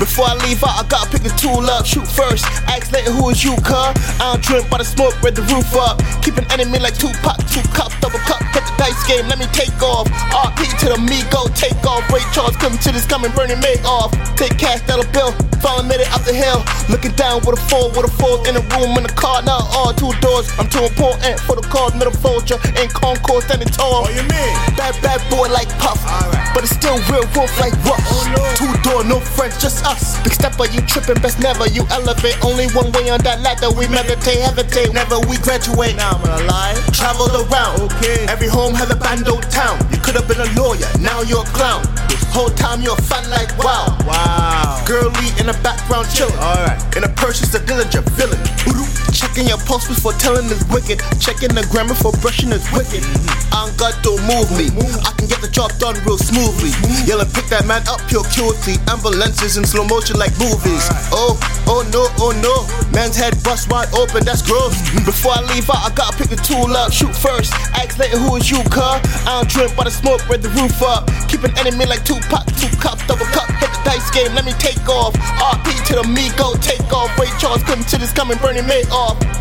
Before I leave out, I gotta pick the tool up. Shoot first, ask later who is you, cuz. I don't drink by the smoke, read the roof up. Keep an enemy like Tupac, two cup, double cup, hit the dice game, let me take off. RP to the me, go take off. Ray Charles coming to this, coming, burning me off. Take cash, dollar bill, falling minute up the hill. Looking down with a four, with a four in the room, in the car, now all two doors. I'm too important for the cause, middle vulture, in concourse, standing tall. What you mean? Bad, bad boy like Puff, Alright. but it's still real wolf like Ruff. No. Two door, no friends, just us. Big stepper, you tripping, best never. You elevate, only one way on that ladder. We meditate, hesitate, never we graduate. Now I'm gonna lie. Traveled around, Okay. Every home has a bando town. You could have been a lawyer, now you're a clown. This whole time you're a fan like wow. Wow. Girlie in the background chillin'. Alright. In a purchase, a diligent villain. Boodoo. Checking your pulse before telling is wicked. Checking the grammar for brushing is wicked. I ain't got to move me. I can get the job done real smoothly. Yelling, pick that man up pure cutely. Ambulances in slow motion like movies. Oh, oh no, oh no. Man's head bust wide open, that's gross. Before I leave out, I gotta pick the tool up. Shoot first, ask later who is you, cuz. I don't drink by the smoke, read the roof up. Keep an enemy like Tupac, two cup, double cup, game, let me take off. RP to the me, go take off. Ray Charles come to this, coming, burning me off.